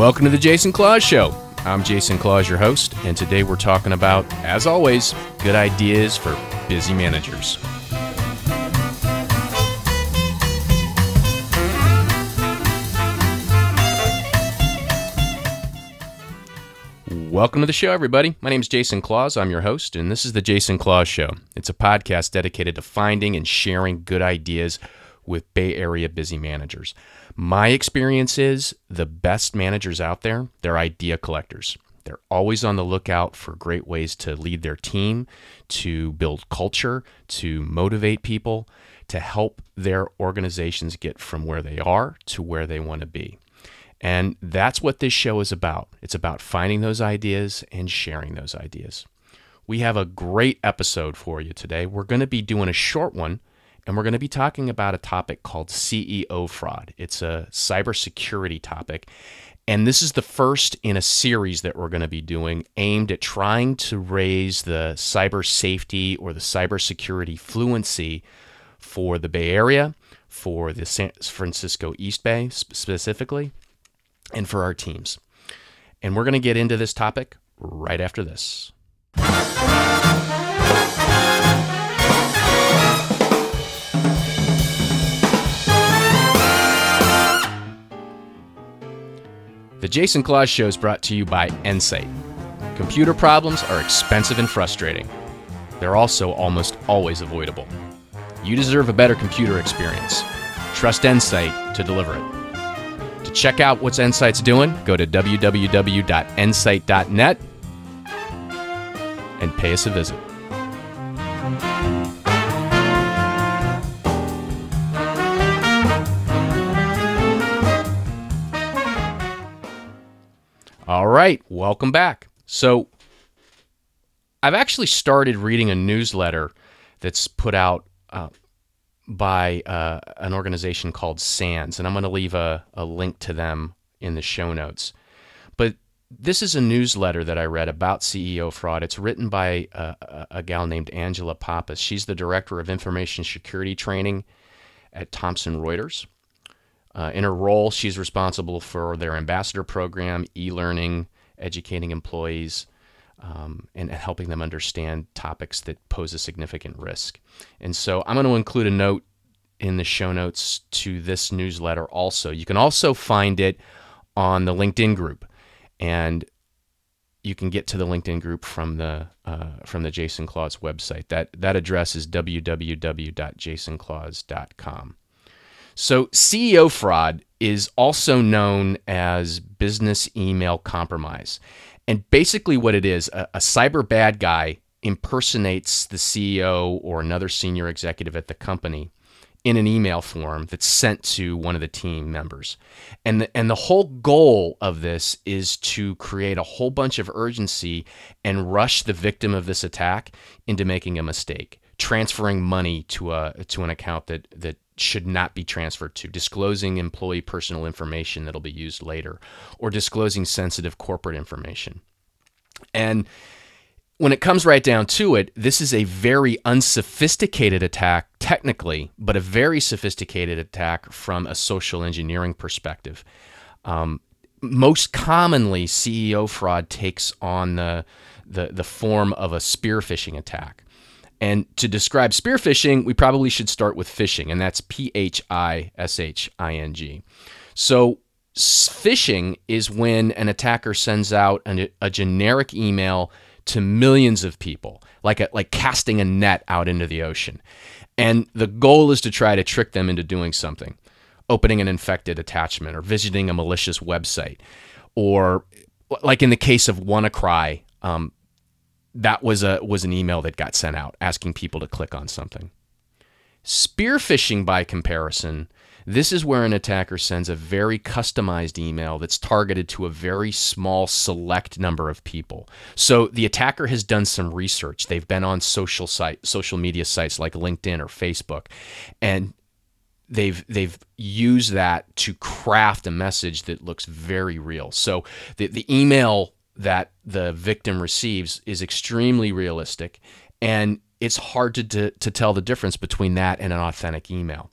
Welcome to the Jason Claus Show. I'm Jason Claus, your host, and today we're talking about, as always, good ideas for busy managers. Welcome to the show, everybody. My name is Jason Claus. I'm your host, and this is the Jason Claus Show. It's a podcast dedicated to finding and sharing good ideas with Bay Area busy managers. My experience is the best managers out there, they're idea collectors. They're always on the lookout for great ways to lead their team, to build culture, to motivate people, to help their organizations get from where they are to where they want to be. And that's what this show is about. It's about finding those ideas and sharing those ideas. We have a great episode for you today. We're going to be doing a short one, and we're going to be talking about a topic called CEO fraud. It's a cybersecurity topic. And this is the first in a series that we're going to be doing aimed at trying to raise the cyber safety or the cybersecurity fluency for the Bay Area, for the San Francisco East Bay specifically and for our teams. And we're going to get into this topic right after this. The Jason Claus Show is brought to you by Ensight. Computer problems are expensive and frustrating. They're also almost always avoidable. You deserve a better computer experience. Trust Ensight to deliver it. To check out what's Ensight's doing, go to www.ensight.net and pay us a visit. All right, welcome back. So, I've actually started reading a newsletter that's put out uh, by uh, an organization called SANS, and I'm going to leave a, a link to them in the show notes. But this is a newsletter that I read about CEO fraud. It's written by a, a, gal named Angela Pappas. She's the director of information security training at Thomson Reuters. Uh, in her role, she's responsible for their ambassador program, e learning, educating employees, um, and helping them understand topics that pose a significant risk. And so I'm going to include a note in the show notes to this newsletter also. You can also find it on the LinkedIn group. And you can get to the LinkedIn group from the uh, from the Jason Claus website. That that address is www.jasonclaus.com. So, CEO fraud is also known as business email compromise. And basically, what it is a, a, cyber bad guy impersonates the CEO or another senior executive at the company in an email form that's sent to one of the team members. And the, and the whole goal of this is to create a whole bunch of urgency and rush the victim of this attack into making a mistake, transferring money to a to an account that that should not be transferred to, disclosing employee personal information that'll be used later, or disclosing sensitive corporate information. And when it comes right down to it, this is a very unsophisticated attack, technically, but a very sophisticated attack from a social engineering perspective. Um, most commonly, CEO fraud takes on the, the, the form of a spear phishing attack. And to describe spear phishing, we probably should start with phishing, and that's P H I S H I N G. So, phishing is when an attacker sends out an, a generic email to millions of people, like a, like casting a net out into the ocean. And the goal is to try to trick them into doing something, opening an infected attachment or visiting a malicious website, or like in the case of WannaCry, um, that was a was an email that got sent out asking people to click on something. Spear phishing, by comparison, this is where an attacker sends a very customized email that's targeted to a very small select number of people. So the attacker has done some research. They've been on social site social media sites like LinkedIn or Facebook and they've they've used that to craft a message that looks very real. So the the email that the victim receives is extremely realistic and it's hard to, to, to tell the difference between that and an authentic email.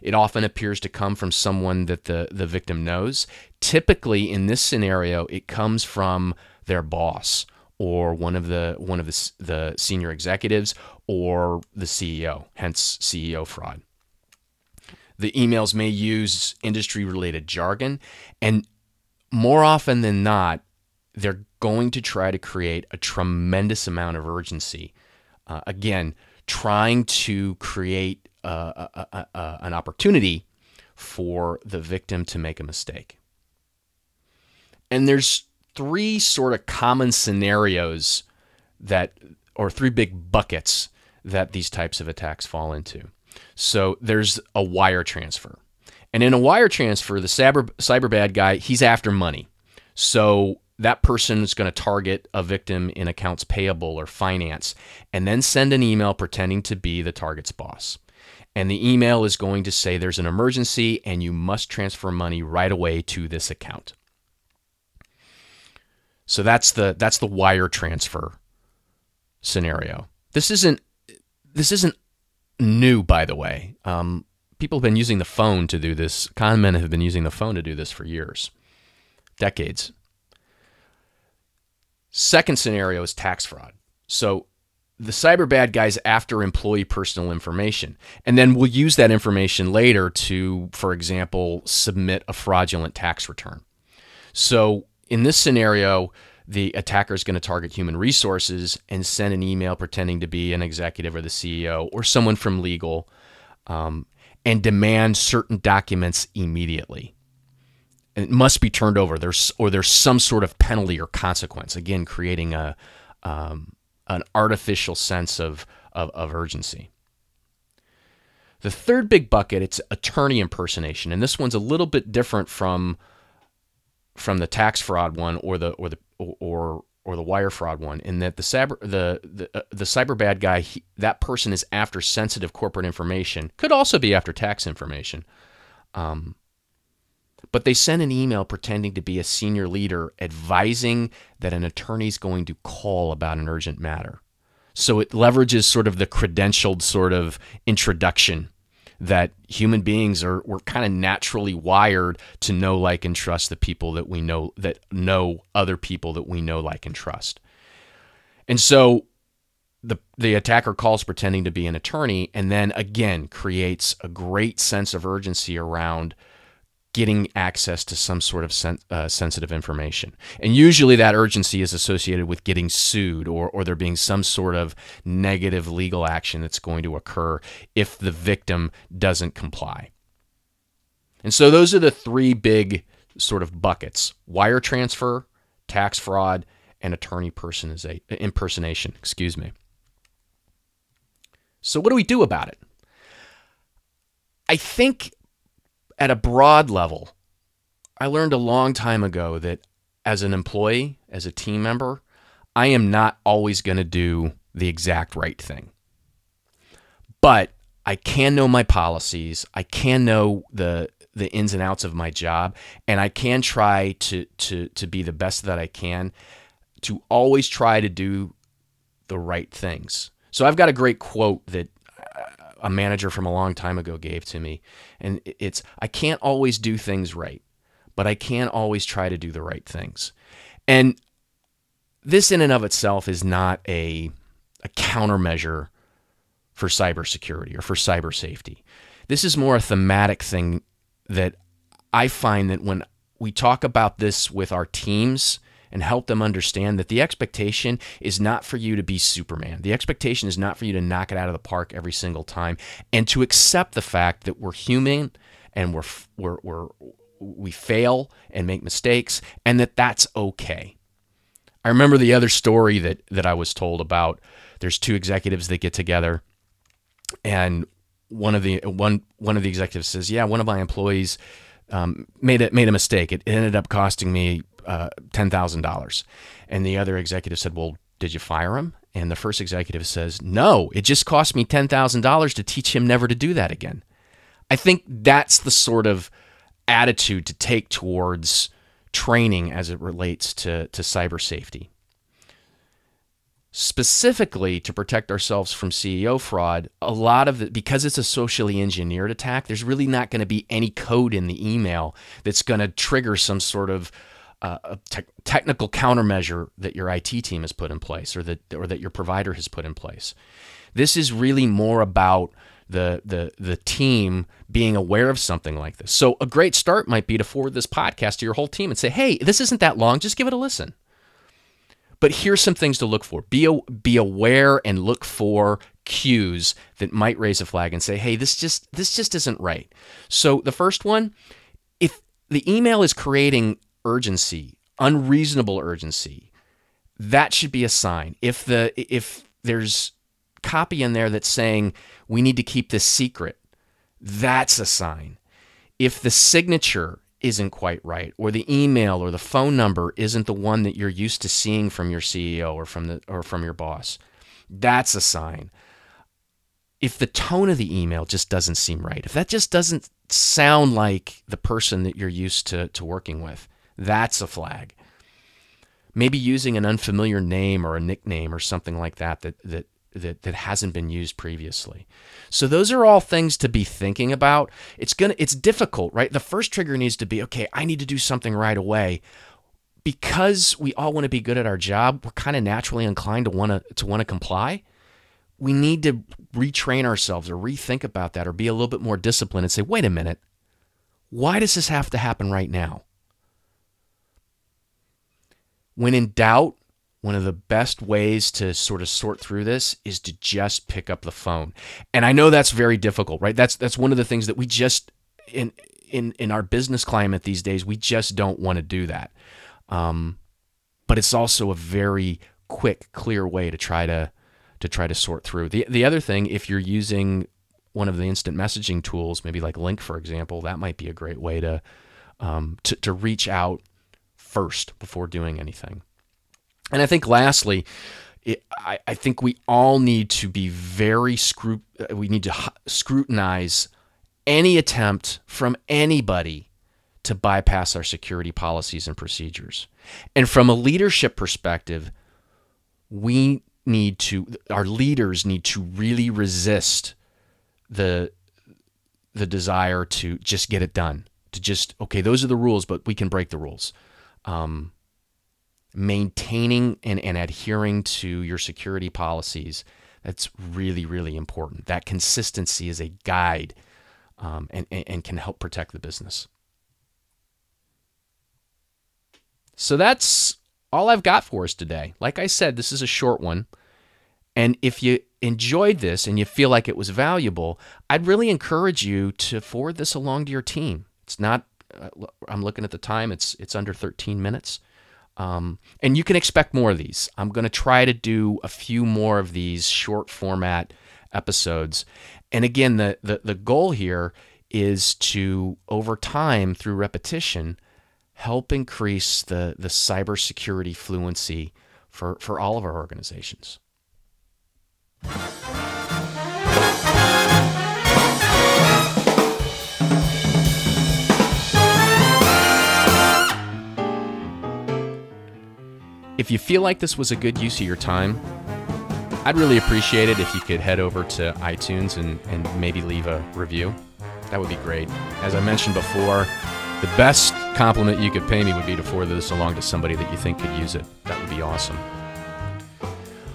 It often appears to come from someone that the, the victim knows. Typically, in this scenario, it comes from their boss or one of the one of the, the senior executives or the CEO, hence CEO fraud. The emails may use industry related jargon, and more often than not, they're going to try to create a tremendous amount of urgency. Uh, again, trying to create uh, a, a, a, an opportunity for the victim to make a mistake. And there's three sort of common scenarios that, or three big buckets that these types of attacks fall into. So there's a wire transfer. And in a wire transfer, the cyber, cyber bad guy, he's after money. So that person is going to target a victim in accounts payable or finance and then send an email pretending to be the target's boss. And the email is going to say there's an emergency and you must transfer money right away to this account. So that's the that's the wire transfer scenario. This isn't this isn't new, by the way. Um, people have been using the phone to do this. Con men have been using the phone to do this for years, decades. Second scenario is tax fraud. So the cyber bad guys after employee personal information, and then we'll use that information later to, for example, submit a fraudulent tax return. So in this scenario, the attacker is going to target human resources and send an email pretending to be an executive or the CEO or someone from legal um, and demand certain documents immediately. It must be turned over. There's or there's some sort of penalty or consequence. Again, creating a um, an artificial sense of, of, of urgency. The third big bucket it's attorney impersonation, and this one's a little bit different from from the tax fraud one or the or the or or the wire fraud one in that the cyber the the, uh, the cyber bad guy he, that person is after sensitive corporate information could also be after tax information um, but they send an email pretending to be a senior leader advising that an attorney is going to call about an urgent matter. So it leverages sort of the credentialed sort of introduction that human beings are we're kind of naturally wired to know like and trust the people that we know that know other people that we know like and trust. And so the the attacker calls pretending to be an attorney and then again creates a great sense of urgency around getting access to some sort of sen- uh, sensitive information. And usually that urgency is associated with getting sued or, or there being some sort of negative legal action that's going to occur if the victim doesn't comply. And so those are the three big sort of buckets wire transfer, tax fraud, and attorney impersonation. Excuse me. So, what do we do about it? I think at a broad level, I learned a long time ago that as an employee, as a team member, I am not always going to do the exact right thing. But I can know my policies, I can know the the ins and outs of my job, and I can try to to to be the best that I can to always try to do the right things. So I've got a great quote that a manager from a long time ago gave to me. And it's, I can't always do things right, but I can always try to do the right things. And this, in and of itself, is not a, a countermeasure for cybersecurity or for cyber safety. This is more a thematic thing that I find that when we talk about this with our teams, and help them understand that the expectation is not for you to be Superman. The expectation is not for you to knock it out of the park every single time and to accept the fact that we're human and we're, we're, we're we fail and make mistakes and that that's okay. I remember the other story that that I was told about there's two executives that get together and one of the one one of the executives says, "Yeah, one of my employees um, made a made a mistake. It ended up costing me uh, $10,000. And the other executive said, Well, did you fire him? And the first executive says, No, it just cost me $10,000 to teach him never to do that again. I think that's the sort of attitude to take towards training as it relates to, to cyber safety. specifically to protect ourselves from CEO fraud, a lot of it, because it's a socially engineered attack, there's really not going to be any code in the email that's going to trigger some sort of uh, te- technical countermeasure that your IT team has put in place or that, or that your provider has put in place. This is really more about the, the, the team being aware of something like this. So, a great start might be to forward this podcast to your whole team and say, hey, this isn't that long, just give it a listen. But here's some things to look for. Be, be aware and look for cues that might raise a flag and say, "Hey, this just this just isn't right." So the first one, if the email is creating urgency, unreasonable urgency, that should be a sign. If the if there's copy in there that's saying we need to keep this secret, that's a sign. If the signature isn't quite right or the email or the phone number isn't the one that you're used to seeing from your CEO or from the or from your boss that's a sign if the tone of the email just doesn't seem right if that just doesn't sound like the person that you're used to to working with that's a flag maybe using an unfamiliar name or a nickname or something like that that that that, that hasn't been used previously. So those are all things to be thinking about. It's gonna it's difficult, right? The first trigger needs to be, okay, I need to do something right away. Because we all want to be good at our job, we're kind of naturally inclined to want to to want to comply. We need to retrain ourselves or rethink about that or be a little bit more disciplined and say, wait a minute, why does this have to happen right now? When in doubt, one of the best ways to sort of sort through this is to just pick up the phone. And I know that's very difficult, right? That's that's one of the things that we just in in in our business climate these days, we just don't want to do that. Um, but it's also a very quick, clear way to try to to try to sort through. The the other thing, if you're using one of the instant messaging tools, maybe like Lync, for example, that might be a great way to um, to, to reach out first before doing anything. And I think lastly, it, I, I, think we all need to be very scru- uh, we need to scrutinize any attempt from anybody to bypass our security policies and procedures. And from a leadership perspective, we need to our leaders need to really resist the the desire to just get it done to just okay those are the rules but we can break the rules um, maintaining and, and adhering to your security policies that's really really important. That consistency is a guide um, and, and can help protect the business. So that's all i've got for us today. Like i said this is a short one. And if you enjoyed this and you feel like it was valuable i'd really encourage you to forward this along to your team. It's not i'm looking at the time it's it's under 13 minutes um, and you can expect more of these. I'm going to try to do a few more of these short format episodes. And again, the, the, the goal here is to, over time, through repetition, help increase the, the cybersecurity fluency for, for all of our organizations. If you feel like this was a good use of your time, I'd really appreciate it if you could head over to iTunes and, and maybe leave a review. That would be great. As I mentioned before, the best compliment you could pay me would be to forward this along to somebody that you think could use it. That would be awesome.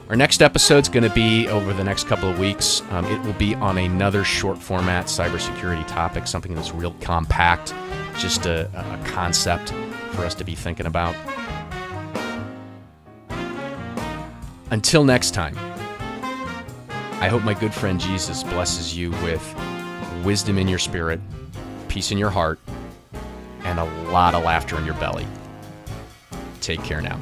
Our next episode is going to be over the next couple of weeks. Um, it will be on another short format cybersecurity topic, something that's real compact, just a, a concept for us to be thinking about. Until next time, I hope my good friend Jesus blesses you with wisdom in your spirit, peace in your heart, and a lot of laughter in your belly. Take care now.